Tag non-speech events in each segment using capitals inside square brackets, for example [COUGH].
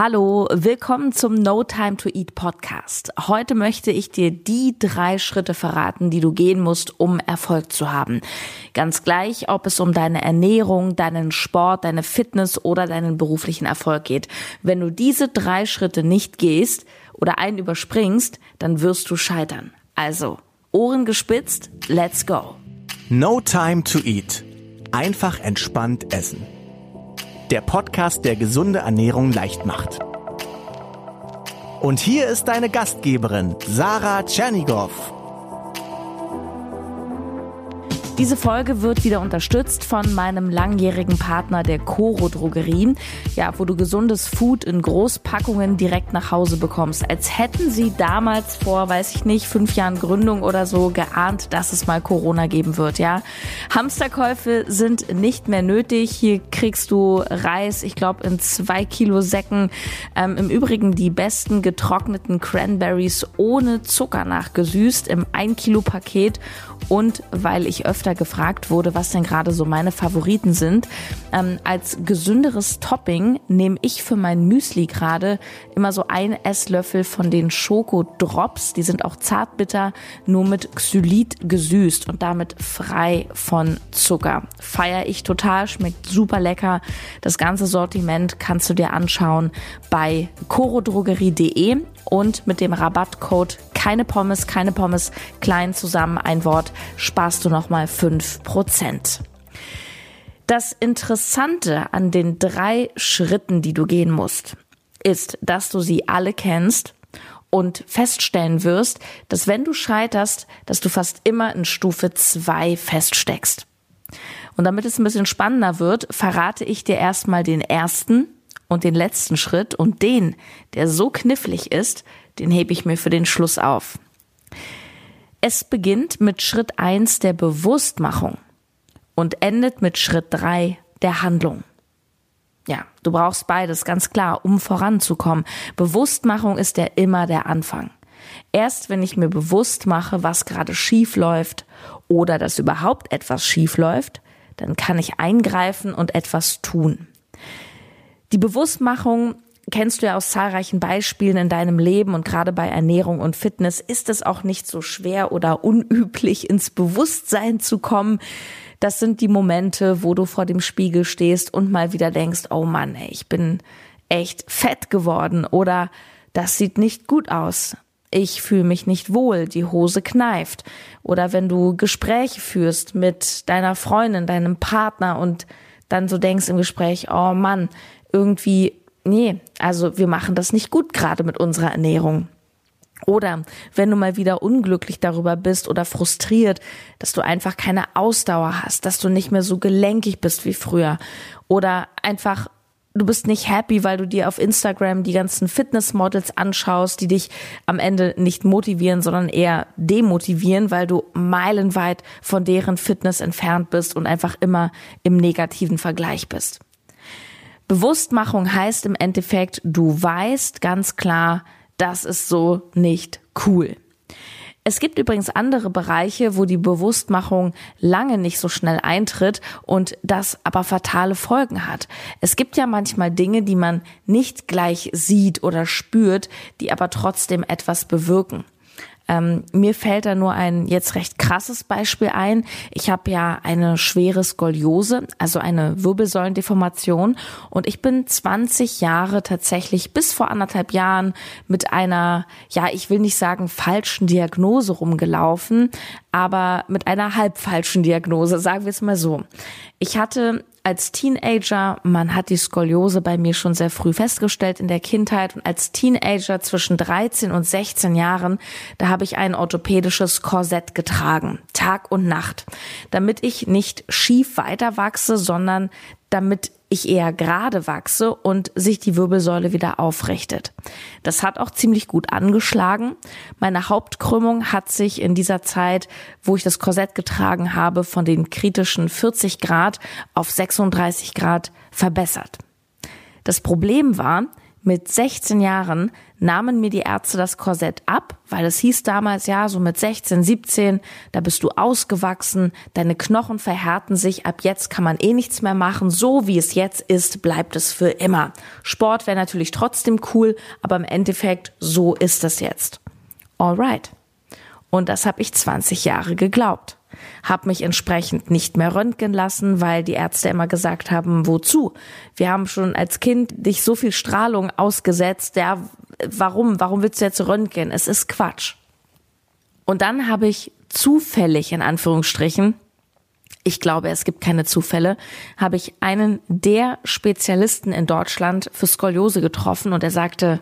Hallo, willkommen zum No Time to Eat Podcast. Heute möchte ich dir die drei Schritte verraten, die du gehen musst, um Erfolg zu haben. Ganz gleich, ob es um deine Ernährung, deinen Sport, deine Fitness oder deinen beruflichen Erfolg geht. Wenn du diese drei Schritte nicht gehst oder einen überspringst, dann wirst du scheitern. Also, Ohren gespitzt, let's go. No Time to Eat. Einfach entspannt essen der Podcast, der gesunde Ernährung leicht macht. Und hier ist deine Gastgeberin, Sarah Tschernigow. Diese Folge wird wieder unterstützt von meinem langjährigen Partner der Coro Drogerie, ja, wo du gesundes Food in Großpackungen direkt nach Hause bekommst. Als hätten sie damals vor, weiß ich nicht, fünf Jahren Gründung oder so geahnt, dass es mal Corona geben wird, ja. Hamsterkäufe sind nicht mehr nötig. Hier kriegst du Reis, ich glaube, in zwei Kilo Säcken. Ähm, Im Übrigen die besten getrockneten Cranberries ohne Zucker nachgesüßt im 1 Kilo Paket und weil ich öfter gefragt wurde, was denn gerade so meine Favoriten sind. Ähm, als gesünderes Topping nehme ich für mein Müsli gerade immer so ein Esslöffel von den Schokodrops. Die sind auch zartbitter, nur mit Xylit gesüßt und damit frei von Zucker. Feier ich total, schmeckt super lecker. Das ganze Sortiment kannst du dir anschauen bei corodrogerie.de und mit dem Rabattcode keine Pommes, keine Pommes, klein zusammen ein Wort, sparst du nochmal 5%. Das Interessante an den drei Schritten, die du gehen musst, ist, dass du sie alle kennst und feststellen wirst, dass wenn du scheiterst, dass du fast immer in Stufe 2 feststeckst. Und damit es ein bisschen spannender wird, verrate ich dir erstmal den ersten und den letzten Schritt und den, der so knifflig ist, den hebe ich mir für den Schluss auf. Es beginnt mit Schritt eins der Bewusstmachung und endet mit Schritt drei der Handlung. Ja, du brauchst beides, ganz klar, um voranzukommen. Bewusstmachung ist ja immer der Anfang. Erst wenn ich mir bewusst mache, was gerade schief läuft oder dass überhaupt etwas schief läuft, dann kann ich eingreifen und etwas tun. Die Bewusstmachung kennst du ja aus zahlreichen Beispielen in deinem Leben und gerade bei Ernährung und Fitness ist es auch nicht so schwer oder unüblich ins Bewusstsein zu kommen. Das sind die Momente, wo du vor dem Spiegel stehst und mal wieder denkst, oh Mann, ey, ich bin echt fett geworden oder das sieht nicht gut aus. Ich fühle mich nicht wohl, die Hose kneift. Oder wenn du Gespräche führst mit deiner Freundin, deinem Partner und dann so denkst im Gespräch, oh Mann, irgendwie nee, also wir machen das nicht gut gerade mit unserer Ernährung. Oder wenn du mal wieder unglücklich darüber bist oder frustriert, dass du einfach keine Ausdauer hast, dass du nicht mehr so gelenkig bist wie früher. Oder einfach, du bist nicht happy, weil du dir auf Instagram die ganzen Fitnessmodels anschaust, die dich am Ende nicht motivieren, sondern eher demotivieren, weil du meilenweit von deren Fitness entfernt bist und einfach immer im negativen Vergleich bist. Bewusstmachung heißt im Endeffekt, du weißt ganz klar, das ist so nicht cool. Es gibt übrigens andere Bereiche, wo die Bewusstmachung lange nicht so schnell eintritt und das aber fatale Folgen hat. Es gibt ja manchmal Dinge, die man nicht gleich sieht oder spürt, die aber trotzdem etwas bewirken. Ähm, mir fällt da nur ein jetzt recht krasses Beispiel ein. Ich habe ja eine schwere Skoliose, also eine Wirbelsäulendeformation und ich bin 20 Jahre tatsächlich bis vor anderthalb Jahren mit einer, ja, ich will nicht sagen falschen Diagnose rumgelaufen, aber mit einer halb falschen Diagnose, sagen wir es mal so. Ich hatte als Teenager, man hat die Skoliose bei mir schon sehr früh festgestellt in der Kindheit. Und als Teenager zwischen 13 und 16 Jahren, da habe ich ein orthopädisches Korsett getragen, Tag und Nacht, damit ich nicht schief weiter wachse, sondern damit ich eher gerade wachse und sich die Wirbelsäule wieder aufrichtet. Das hat auch ziemlich gut angeschlagen. Meine Hauptkrümmung hat sich in dieser Zeit, wo ich das Korsett getragen habe, von den kritischen 40 Grad auf 36 Grad verbessert. Das Problem war, Mit 16 Jahren nahmen mir die Ärzte das Korsett ab, weil es hieß damals, ja, so mit 16, 17, da bist du ausgewachsen, deine Knochen verhärten sich, ab jetzt kann man eh nichts mehr machen, so wie es jetzt ist, bleibt es für immer. Sport wäre natürlich trotzdem cool, aber im Endeffekt, so ist es jetzt. Alright. Und das habe ich 20 Jahre geglaubt habe mich entsprechend nicht mehr röntgen lassen, weil die Ärzte immer gesagt haben, wozu? Wir haben schon als Kind dich so viel Strahlung ausgesetzt, ja, warum, warum willst du jetzt röntgen? Es ist Quatsch. Und dann habe ich zufällig, in Anführungsstrichen, ich glaube, es gibt keine Zufälle, habe ich einen der Spezialisten in Deutschland für Skoliose getroffen und er sagte,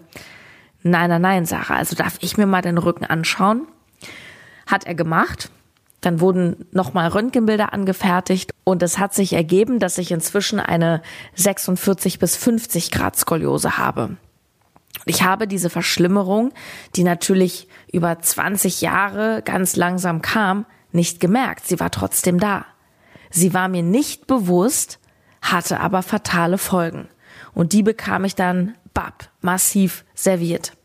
nein, nein, nein, Sarah, also darf ich mir mal den Rücken anschauen? Hat er gemacht. Dann wurden nochmal Röntgenbilder angefertigt und es hat sich ergeben, dass ich inzwischen eine 46 bis 50 Grad Skoliose habe. Ich habe diese Verschlimmerung, die natürlich über 20 Jahre ganz langsam kam, nicht gemerkt. Sie war trotzdem da. Sie war mir nicht bewusst, hatte aber fatale Folgen. Und die bekam ich dann, bab, massiv serviert.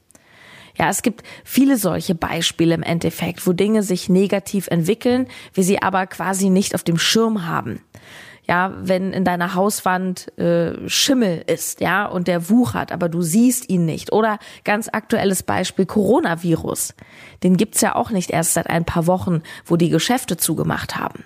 Ja, es gibt viele solche Beispiele im Endeffekt, wo Dinge sich negativ entwickeln, wir sie aber quasi nicht auf dem Schirm haben. Ja, wenn in deiner Hauswand äh, Schimmel ist, ja, und der wuchert, aber du siehst ihn nicht. Oder ganz aktuelles Beispiel Coronavirus. Den gibt's ja auch nicht erst seit ein paar Wochen, wo die Geschäfte zugemacht haben.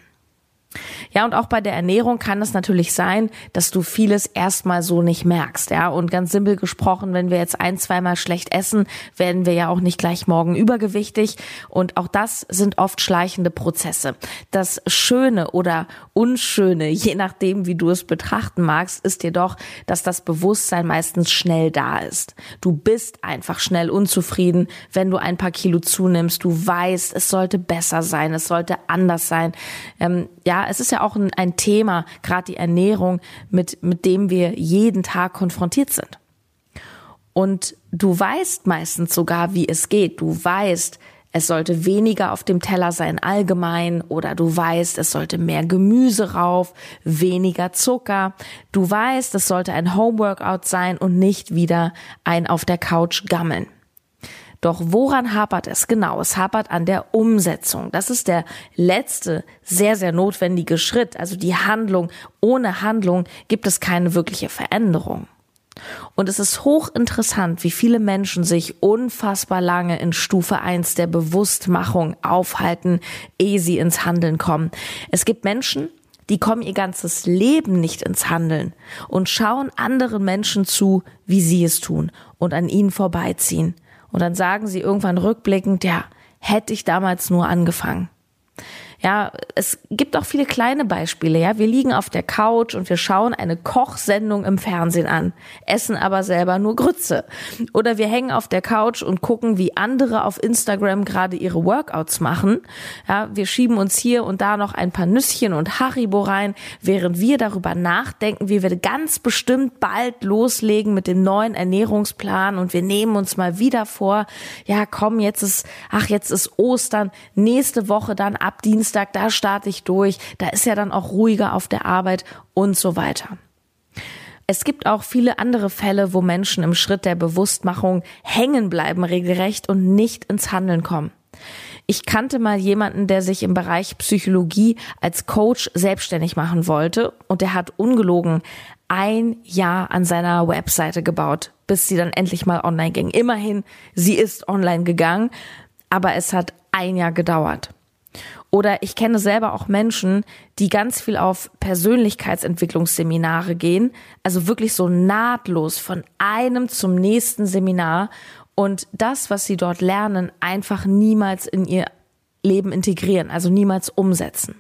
Ja, und auch bei der Ernährung kann es natürlich sein, dass du vieles erstmal so nicht merkst, ja. Und ganz simpel gesprochen, wenn wir jetzt ein, zweimal schlecht essen, werden wir ja auch nicht gleich morgen übergewichtig. Und auch das sind oft schleichende Prozesse. Das Schöne oder Unschöne, je nachdem, wie du es betrachten magst, ist jedoch, dass das Bewusstsein meistens schnell da ist. Du bist einfach schnell unzufrieden, wenn du ein paar Kilo zunimmst. Du weißt, es sollte besser sein, es sollte anders sein. Ähm, ja, es ist ja auch ein, ein Thema, gerade die Ernährung, mit, mit dem wir jeden Tag konfrontiert sind. Und du weißt meistens sogar, wie es geht. Du weißt, es sollte weniger auf dem Teller sein allgemein oder du weißt, es sollte mehr Gemüse rauf, weniger Zucker. Du weißt, es sollte ein Homeworkout sein und nicht wieder ein auf der Couch gammeln. Doch woran hapert es genau? Es hapert an der Umsetzung. Das ist der letzte sehr, sehr notwendige Schritt. Also die Handlung. Ohne Handlung gibt es keine wirkliche Veränderung. Und es ist hochinteressant, wie viele Menschen sich unfassbar lange in Stufe 1 der Bewusstmachung aufhalten, ehe sie ins Handeln kommen. Es gibt Menschen, die kommen ihr ganzes Leben nicht ins Handeln und schauen anderen Menschen zu, wie sie es tun und an ihnen vorbeiziehen. Und dann sagen sie irgendwann rückblickend, ja, hätte ich damals nur angefangen. Ja, es gibt auch viele kleine Beispiele. Ja, wir liegen auf der Couch und wir schauen eine Kochsendung im Fernsehen an, essen aber selber nur Grütze. Oder wir hängen auf der Couch und gucken, wie andere auf Instagram gerade ihre Workouts machen. Ja, wir schieben uns hier und da noch ein paar Nüsschen und Haribo rein, während wir darüber nachdenken, wie wir ganz bestimmt bald loslegen mit dem neuen Ernährungsplan und wir nehmen uns mal wieder vor, ja, komm, jetzt ist, ach, jetzt ist Ostern, nächste Woche dann ab Dienstag Dienstag, da starte ich durch, da ist ja dann auch ruhiger auf der Arbeit und so weiter. Es gibt auch viele andere Fälle, wo Menschen im Schritt der Bewusstmachung hängen bleiben regelrecht und nicht ins Handeln kommen. Ich kannte mal jemanden, der sich im Bereich Psychologie als Coach selbstständig machen wollte und der hat ungelogen ein Jahr an seiner Webseite gebaut, bis sie dann endlich mal online ging. Immerhin, sie ist online gegangen, aber es hat ein Jahr gedauert. Oder ich kenne selber auch Menschen, die ganz viel auf Persönlichkeitsentwicklungsseminare gehen, also wirklich so nahtlos von einem zum nächsten Seminar und das, was sie dort lernen, einfach niemals in ihr Leben integrieren, also niemals umsetzen.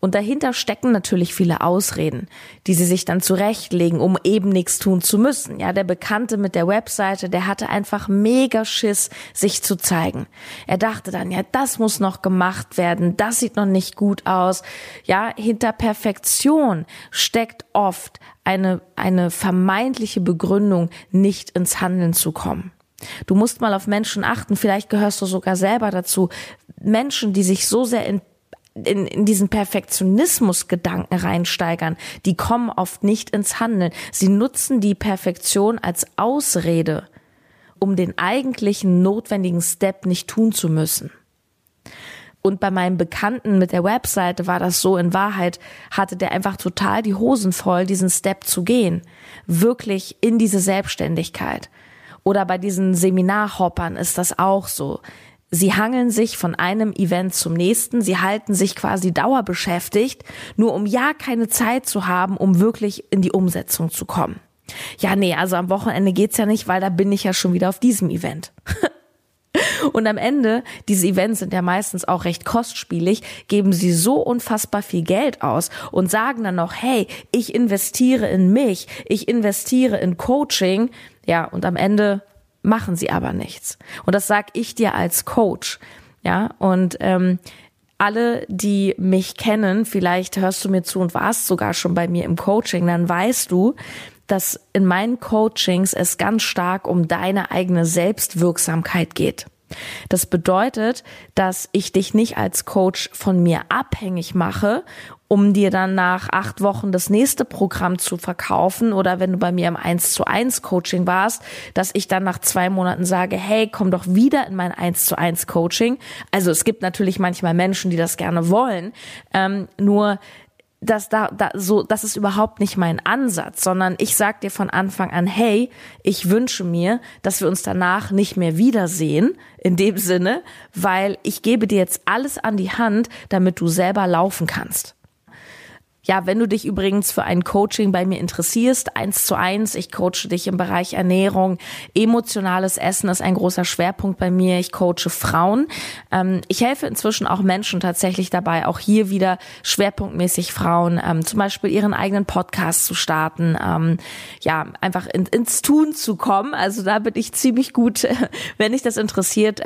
Und dahinter stecken natürlich viele Ausreden, die sie sich dann zurechtlegen, um eben nichts tun zu müssen. Ja, der Bekannte mit der Webseite, der hatte einfach mega Schiss, sich zu zeigen. Er dachte dann, ja, das muss noch gemacht werden, das sieht noch nicht gut aus. Ja, hinter Perfektion steckt oft eine, eine vermeintliche Begründung, nicht ins Handeln zu kommen. Du musst mal auf Menschen achten, vielleicht gehörst du sogar selber dazu. Menschen, die sich so sehr in in, in diesen Perfektionismus-Gedanken reinsteigern, die kommen oft nicht ins Handeln. Sie nutzen die Perfektion als Ausrede, um den eigentlichen notwendigen Step nicht tun zu müssen. Und bei meinem Bekannten mit der Webseite war das so, in Wahrheit hatte der einfach total die Hosen voll, diesen Step zu gehen. Wirklich in diese Selbstständigkeit. Oder bei diesen Seminarhoppern ist das auch so. Sie hangeln sich von einem Event zum nächsten, sie halten sich quasi dauerbeschäftigt, nur um ja keine Zeit zu haben, um wirklich in die Umsetzung zu kommen. Ja, nee, also am Wochenende geht's ja nicht, weil da bin ich ja schon wieder auf diesem Event. [LAUGHS] Und am Ende, diese Events sind ja meistens auch recht kostspielig, geben sie so unfassbar viel Geld aus und sagen dann noch, hey, ich investiere in mich, ich investiere in Coaching. Ja, und am Ende machen sie aber nichts. Und das sag ich dir als Coach. Ja, und ähm, alle, die mich kennen, vielleicht hörst du mir zu und warst sogar schon bei mir im Coaching, dann weißt du, dass in meinen Coachings es ganz stark um deine eigene Selbstwirksamkeit geht. Das bedeutet, dass ich dich nicht als Coach von mir abhängig mache, um dir dann nach acht Wochen das nächste Programm zu verkaufen oder wenn du bei mir im 1 zu 1 Coaching warst, dass ich dann nach zwei Monaten sage, hey, komm doch wieder in mein 1 zu 1 Coaching. Also es gibt natürlich manchmal Menschen, die das gerne wollen, ähm, nur das da, da so, das ist überhaupt nicht mein Ansatz, sondern ich sag dir von Anfang an, hey, ich wünsche mir, dass wir uns danach nicht mehr wiedersehen, in dem Sinne, weil ich gebe dir jetzt alles an die Hand, damit du selber laufen kannst. Ja, wenn du dich übrigens für ein Coaching bei mir interessierst, eins zu eins, ich coache dich im Bereich Ernährung, emotionales Essen ist ein großer Schwerpunkt bei mir. Ich coache Frauen. Ähm, ich helfe inzwischen auch Menschen tatsächlich dabei, auch hier wieder schwerpunktmäßig Frauen, ähm, zum Beispiel ihren eigenen Podcast zu starten, ähm, ja, einfach in, ins Tun zu kommen. Also da bin ich ziemlich gut, [LAUGHS] wenn dich das interessiert.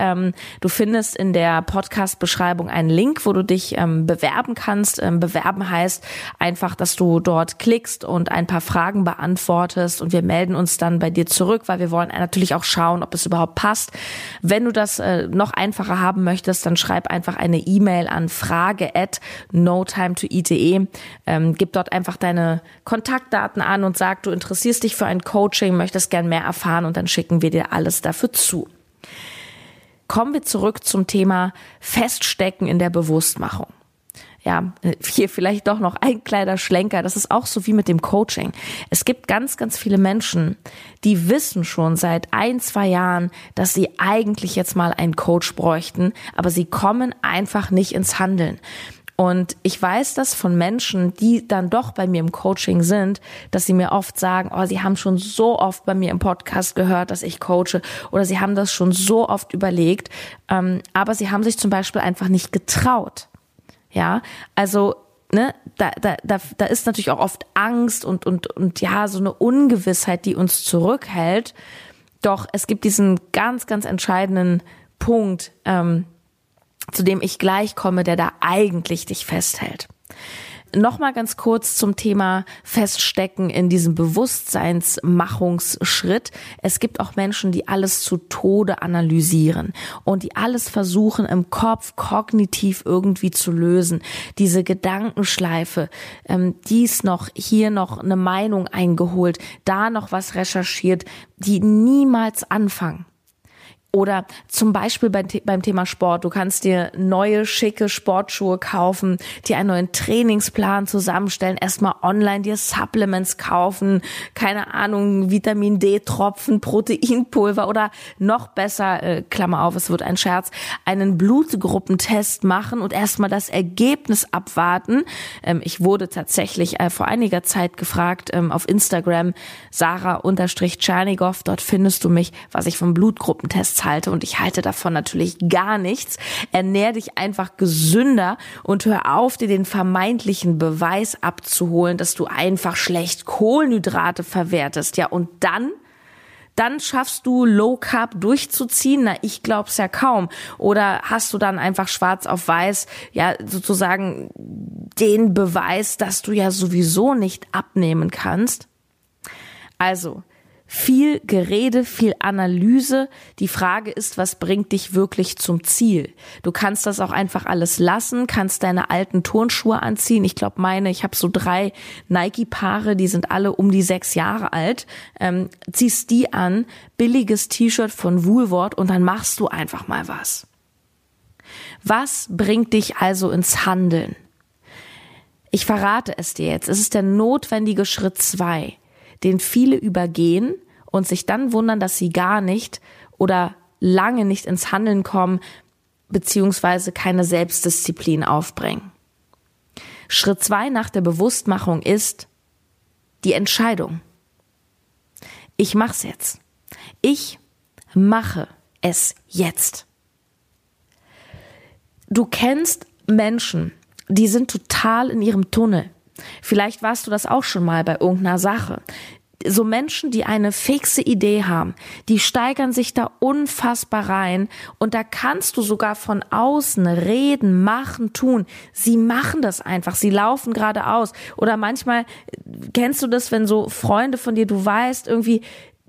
Du findest in der Podcast-Beschreibung einen Link, wo du dich bewerben kannst. Bewerben heißt, einfach, dass du dort klickst und ein paar Fragen beantwortest und wir melden uns dann bei dir zurück, weil wir wollen natürlich auch schauen, ob es überhaupt passt. Wenn du das äh, noch einfacher haben möchtest, dann schreib einfach eine E-Mail an frage at notimetoeat.de. Ähm, gib dort einfach deine Kontaktdaten an und sag, du interessierst dich für ein Coaching, möchtest gern mehr erfahren und dann schicken wir dir alles dafür zu. Kommen wir zurück zum Thema Feststecken in der Bewusstmachung ja, hier vielleicht doch noch ein kleiner Schlenker. Das ist auch so wie mit dem Coaching. Es gibt ganz, ganz viele Menschen, die wissen schon seit ein, zwei Jahren, dass sie eigentlich jetzt mal einen Coach bräuchten, aber sie kommen einfach nicht ins Handeln. Und ich weiß das von Menschen, die dann doch bei mir im Coaching sind, dass sie mir oft sagen, oh, sie haben schon so oft bei mir im Podcast gehört, dass ich coache oder sie haben das schon so oft überlegt, ähm, aber sie haben sich zum Beispiel einfach nicht getraut. Ja, also ne, da, da, da, da ist natürlich auch oft Angst und, und, und ja, so eine Ungewissheit, die uns zurückhält. Doch es gibt diesen ganz, ganz entscheidenden Punkt, ähm, zu dem ich gleich komme, der da eigentlich dich festhält. Nochmal ganz kurz zum Thema Feststecken in diesem Bewusstseinsmachungsschritt. Es gibt auch Menschen, die alles zu Tode analysieren und die alles versuchen im Kopf kognitiv irgendwie zu lösen. Diese Gedankenschleife, ähm, dies noch, hier noch eine Meinung eingeholt, da noch was recherchiert, die niemals anfangen. Oder zum Beispiel beim, beim Thema Sport. Du kannst dir neue, schicke Sportschuhe kaufen, dir einen neuen Trainingsplan zusammenstellen, erstmal online dir Supplements kaufen, keine Ahnung, Vitamin D-Tropfen, Proteinpulver oder noch besser, äh, Klammer auf, es wird ein Scherz, einen Blutgruppentest machen und erstmal das Ergebnis abwarten. Ähm, ich wurde tatsächlich äh, vor einiger Zeit gefragt ähm, auf Instagram, Sarah-Tschernigow, dort findest du mich, was ich vom Blutgruppentest halte und ich halte davon natürlich gar nichts. Ernähr dich einfach gesünder und hör auf, dir den vermeintlichen Beweis abzuholen, dass du einfach schlecht Kohlenhydrate verwertest. Ja, und dann dann schaffst du Low Carb durchzuziehen? Na, ich glaub's ja kaum. Oder hast du dann einfach schwarz auf weiß, ja, sozusagen den Beweis, dass du ja sowieso nicht abnehmen kannst? Also, Viel Gerede, viel Analyse. Die Frage ist, was bringt dich wirklich zum Ziel? Du kannst das auch einfach alles lassen, kannst deine alten Turnschuhe anziehen. Ich glaube, meine, ich habe so drei Nike-Paare, die sind alle um die sechs Jahre alt. Ähm, ziehst die an, billiges T-Shirt von Woolworth und dann machst du einfach mal was. Was bringt dich also ins Handeln? Ich verrate es dir jetzt. Es ist der notwendige Schritt zwei den viele übergehen und sich dann wundern, dass sie gar nicht oder lange nicht ins Handeln kommen, beziehungsweise keine Selbstdisziplin aufbringen. Schritt zwei nach der Bewusstmachung ist die Entscheidung. Ich mach's jetzt. Ich mache es jetzt. Du kennst Menschen, die sind total in ihrem Tunnel. Vielleicht warst du das auch schon mal bei irgendeiner Sache. So Menschen, die eine fixe Idee haben, die steigern sich da unfassbar rein und da kannst du sogar von außen reden, machen, tun. Sie machen das einfach, sie laufen geradeaus. Oder manchmal kennst du das, wenn so Freunde von dir, du weißt irgendwie,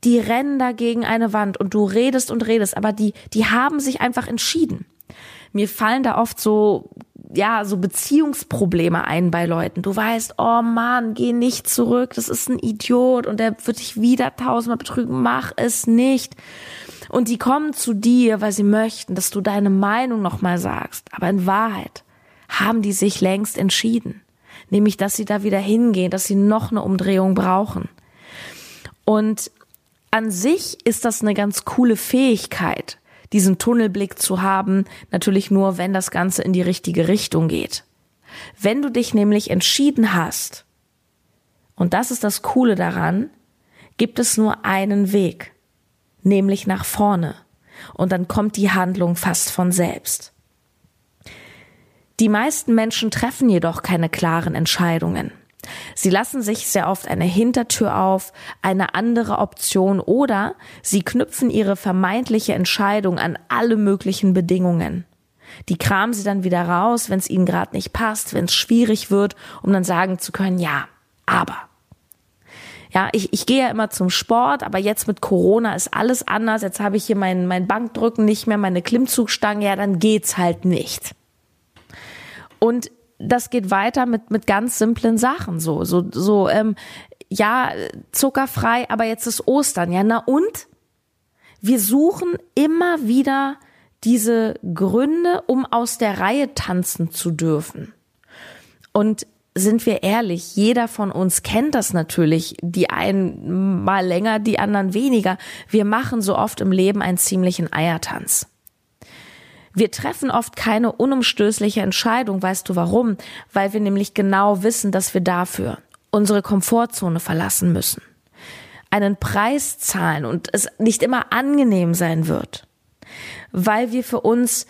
die rennen da gegen eine Wand und du redest und redest, aber die, die haben sich einfach entschieden. Mir fallen da oft so ja, so Beziehungsprobleme ein bei Leuten. Du weißt, oh Mann, geh nicht zurück, das ist ein Idiot und der wird dich wieder tausendmal betrügen, mach es nicht. Und die kommen zu dir, weil sie möchten, dass du deine Meinung nochmal sagst. Aber in Wahrheit haben die sich längst entschieden. Nämlich, dass sie da wieder hingehen, dass sie noch eine Umdrehung brauchen. Und an sich ist das eine ganz coole Fähigkeit diesen Tunnelblick zu haben, natürlich nur, wenn das Ganze in die richtige Richtung geht. Wenn du dich nämlich entschieden hast, und das ist das Coole daran, gibt es nur einen Weg, nämlich nach vorne. Und dann kommt die Handlung fast von selbst. Die meisten Menschen treffen jedoch keine klaren Entscheidungen. Sie lassen sich sehr oft eine Hintertür auf, eine andere Option oder sie knüpfen ihre vermeintliche Entscheidung an alle möglichen Bedingungen. Die kramen sie dann wieder raus, wenn es ihnen gerade nicht passt, wenn es schwierig wird, um dann sagen zu können, ja, aber. Ja, ich, ich gehe ja immer zum Sport, aber jetzt mit Corona ist alles anders. Jetzt habe ich hier mein, mein Bankdrücken nicht mehr, meine Klimmzugstange, ja, dann geht's halt nicht. Und das geht weiter mit, mit ganz simplen Sachen, so, so, so, ähm, ja, zuckerfrei, aber jetzt ist Ostern, ja, na und? Wir suchen immer wieder diese Gründe, um aus der Reihe tanzen zu dürfen. Und sind wir ehrlich, jeder von uns kennt das natürlich, die einen mal länger, die anderen weniger. Wir machen so oft im Leben einen ziemlichen Eiertanz. Wir treffen oft keine unumstößliche Entscheidung. Weißt du warum? Weil wir nämlich genau wissen, dass wir dafür unsere Komfortzone verlassen müssen. Einen Preis zahlen und es nicht immer angenehm sein wird. Weil wir für uns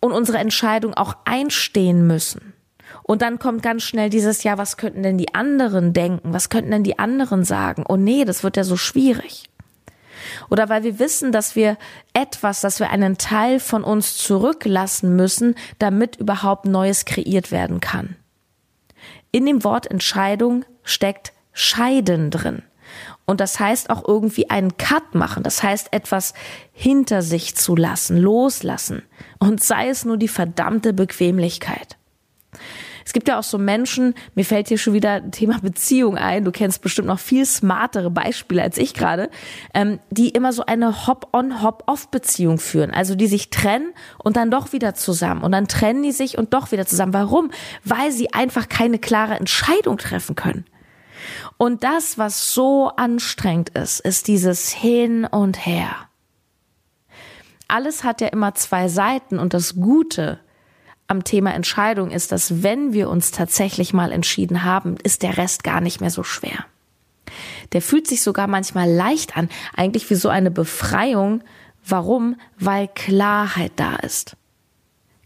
und unsere Entscheidung auch einstehen müssen. Und dann kommt ganz schnell dieses Jahr, was könnten denn die anderen denken? Was könnten denn die anderen sagen? Oh nee, das wird ja so schwierig oder weil wir wissen, dass wir etwas, dass wir einen Teil von uns zurücklassen müssen, damit überhaupt Neues kreiert werden kann. In dem Wort Entscheidung steckt Scheiden drin. Und das heißt auch irgendwie einen Cut machen. Das heißt etwas hinter sich zu lassen, loslassen. Und sei es nur die verdammte Bequemlichkeit. Es gibt ja auch so Menschen, mir fällt hier schon wieder Thema Beziehung ein, du kennst bestimmt noch viel smartere Beispiele als ich gerade, ähm, die immer so eine Hop-on, Hop-off-Beziehung führen. Also die sich trennen und dann doch wieder zusammen. Und dann trennen die sich und doch wieder zusammen. Warum? Weil sie einfach keine klare Entscheidung treffen können. Und das, was so anstrengend ist, ist dieses Hin und Her. Alles hat ja immer zwei Seiten und das Gute am Thema Entscheidung ist, dass wenn wir uns tatsächlich mal entschieden haben, ist der Rest gar nicht mehr so schwer. Der fühlt sich sogar manchmal leicht an, eigentlich wie so eine Befreiung. Warum? Weil Klarheit da ist.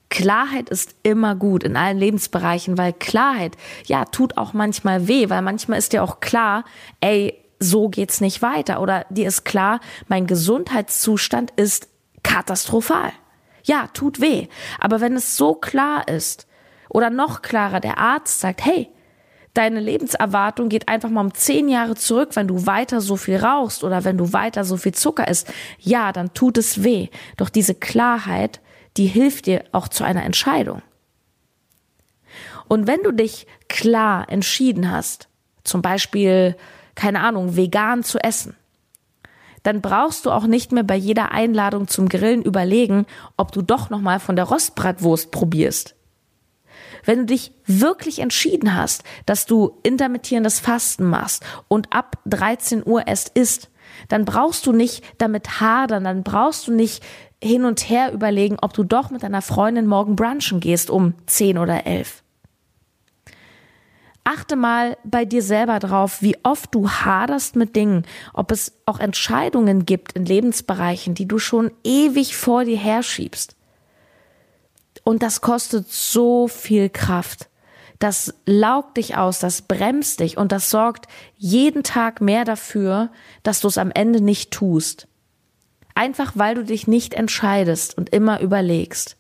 Klarheit ist immer gut in allen Lebensbereichen, weil Klarheit, ja, tut auch manchmal weh, weil manchmal ist dir auch klar, ey, so geht's nicht weiter oder dir ist klar, mein Gesundheitszustand ist katastrophal. Ja, tut weh. Aber wenn es so klar ist oder noch klarer, der Arzt sagt, hey, deine Lebenserwartung geht einfach mal um zehn Jahre zurück, wenn du weiter so viel rauchst oder wenn du weiter so viel Zucker isst, ja, dann tut es weh. Doch diese Klarheit, die hilft dir auch zu einer Entscheidung. Und wenn du dich klar entschieden hast, zum Beispiel, keine Ahnung, vegan zu essen, dann brauchst du auch nicht mehr bei jeder Einladung zum Grillen überlegen, ob du doch nochmal von der Rostbratwurst probierst. Wenn du dich wirklich entschieden hast, dass du intermittierendes Fasten machst und ab 13 Uhr erst isst, dann brauchst du nicht damit hadern, dann brauchst du nicht hin und her überlegen, ob du doch mit deiner Freundin morgen brunchen gehst um 10 oder 11. Achte mal bei dir selber drauf, wie oft du haderst mit Dingen, ob es auch Entscheidungen gibt in Lebensbereichen, die du schon ewig vor dir herschiebst. Und das kostet so viel Kraft. Das laugt dich aus, das bremst dich und das sorgt jeden Tag mehr dafür, dass du es am Ende nicht tust. Einfach weil du dich nicht entscheidest und immer überlegst.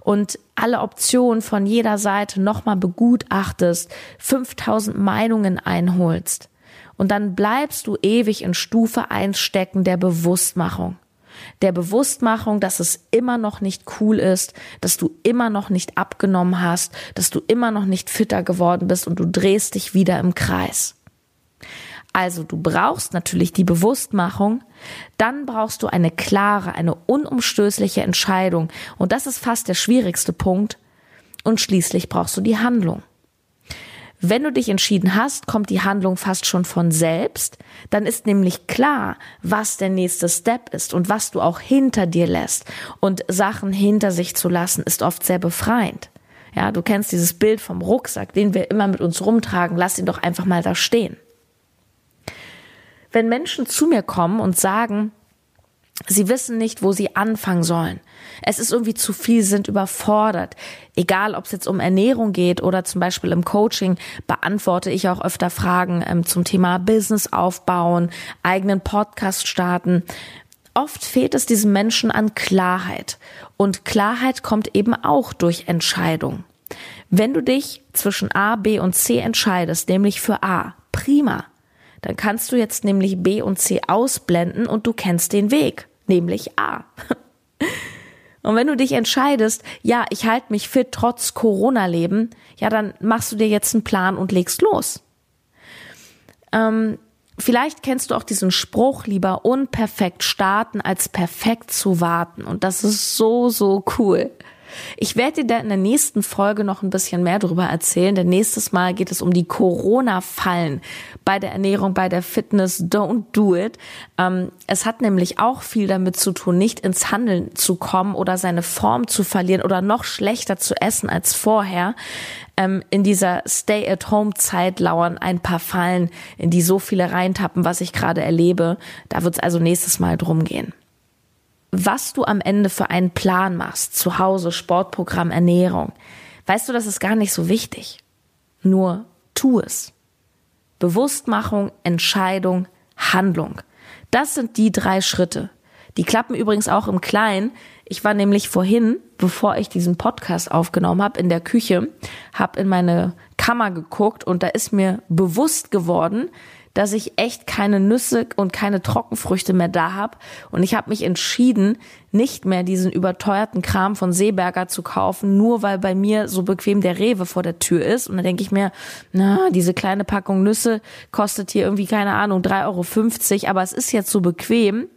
Und alle Optionen von jeder Seite nochmal begutachtest, 5000 Meinungen einholst. Und dann bleibst du ewig in Stufe 1 stecken der Bewusstmachung der Bewusstmachung, dass es immer noch nicht cool ist, dass du immer noch nicht abgenommen hast, dass du immer noch nicht fitter geworden bist und du drehst dich wieder im Kreis. Also du brauchst natürlich die Bewusstmachung, dann brauchst du eine klare, eine unumstößliche Entscheidung und das ist fast der schwierigste Punkt und schließlich brauchst du die Handlung. Wenn du dich entschieden hast, kommt die Handlung fast schon von selbst. Dann ist nämlich klar, was der nächste Step ist und was du auch hinter dir lässt. Und Sachen hinter sich zu lassen, ist oft sehr befreiend. Ja, du kennst dieses Bild vom Rucksack, den wir immer mit uns rumtragen. Lass ihn doch einfach mal da stehen. Wenn Menschen zu mir kommen und sagen, Sie wissen nicht, wo sie anfangen sollen. Es ist irgendwie zu viel, sind überfordert. Egal, ob es jetzt um Ernährung geht oder zum Beispiel im Coaching, beantworte ich auch öfter Fragen ähm, zum Thema Business aufbauen, eigenen Podcast starten. Oft fehlt es diesen Menschen an Klarheit. Und Klarheit kommt eben auch durch Entscheidung. Wenn du dich zwischen A, B und C entscheidest, nämlich für A, prima dann kannst du jetzt nämlich B und C ausblenden und du kennst den Weg, nämlich A. [LAUGHS] Und wenn du dich entscheidest, ja, ich halte mich fit trotz Corona-Leben, ja, dann machst du dir jetzt einen Plan und legst los. Ähm, vielleicht kennst du auch diesen Spruch, lieber unperfekt starten als perfekt zu warten. Und das ist so, so cool. Ich werde dir da in der nächsten Folge noch ein bisschen mehr darüber erzählen, denn nächstes Mal geht es um die Corona-Fallen bei der Ernährung, bei der Fitness. Don't do it. Ähm, es hat nämlich auch viel damit zu tun, nicht ins Handeln zu kommen oder seine Form zu verlieren oder noch schlechter zu essen als vorher. Ähm, in dieser Stay-at-Home-Zeit lauern ein paar Fallen, in die so viele reintappen, was ich gerade erlebe. Da wird es also nächstes Mal drum gehen was du am Ende für einen Plan machst, zu Hause, Sportprogramm, Ernährung, weißt du, das ist gar nicht so wichtig. Nur tu es. Bewusstmachung, Entscheidung, Handlung. Das sind die drei Schritte. Die klappen übrigens auch im Kleinen. Ich war nämlich vorhin, bevor ich diesen Podcast aufgenommen habe, in der Küche, habe in meine Kammer geguckt und da ist mir bewusst geworden, dass ich echt keine Nüsse und keine Trockenfrüchte mehr da habe. Und ich habe mich entschieden, nicht mehr diesen überteuerten Kram von Seeberger zu kaufen, nur weil bei mir so bequem der Rewe vor der Tür ist. Und dann denke ich mir, na, diese kleine Packung Nüsse kostet hier irgendwie, keine Ahnung, 3,50 Euro, aber es ist jetzt so bequem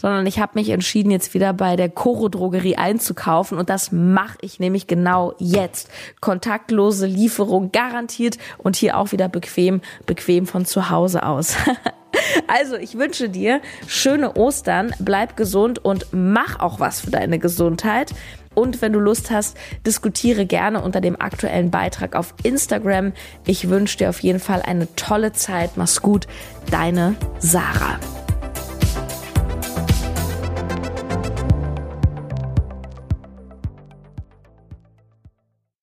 sondern ich habe mich entschieden, jetzt wieder bei der Coro Drogerie einzukaufen und das mache ich nämlich genau jetzt. Kontaktlose Lieferung garantiert und hier auch wieder bequem, bequem von zu Hause aus. [LAUGHS] Also, ich wünsche dir schöne Ostern, bleib gesund und mach auch was für deine Gesundheit. Und wenn du Lust hast, diskutiere gerne unter dem aktuellen Beitrag auf Instagram. Ich wünsche dir auf jeden Fall eine tolle Zeit. Mach's gut, deine Sarah.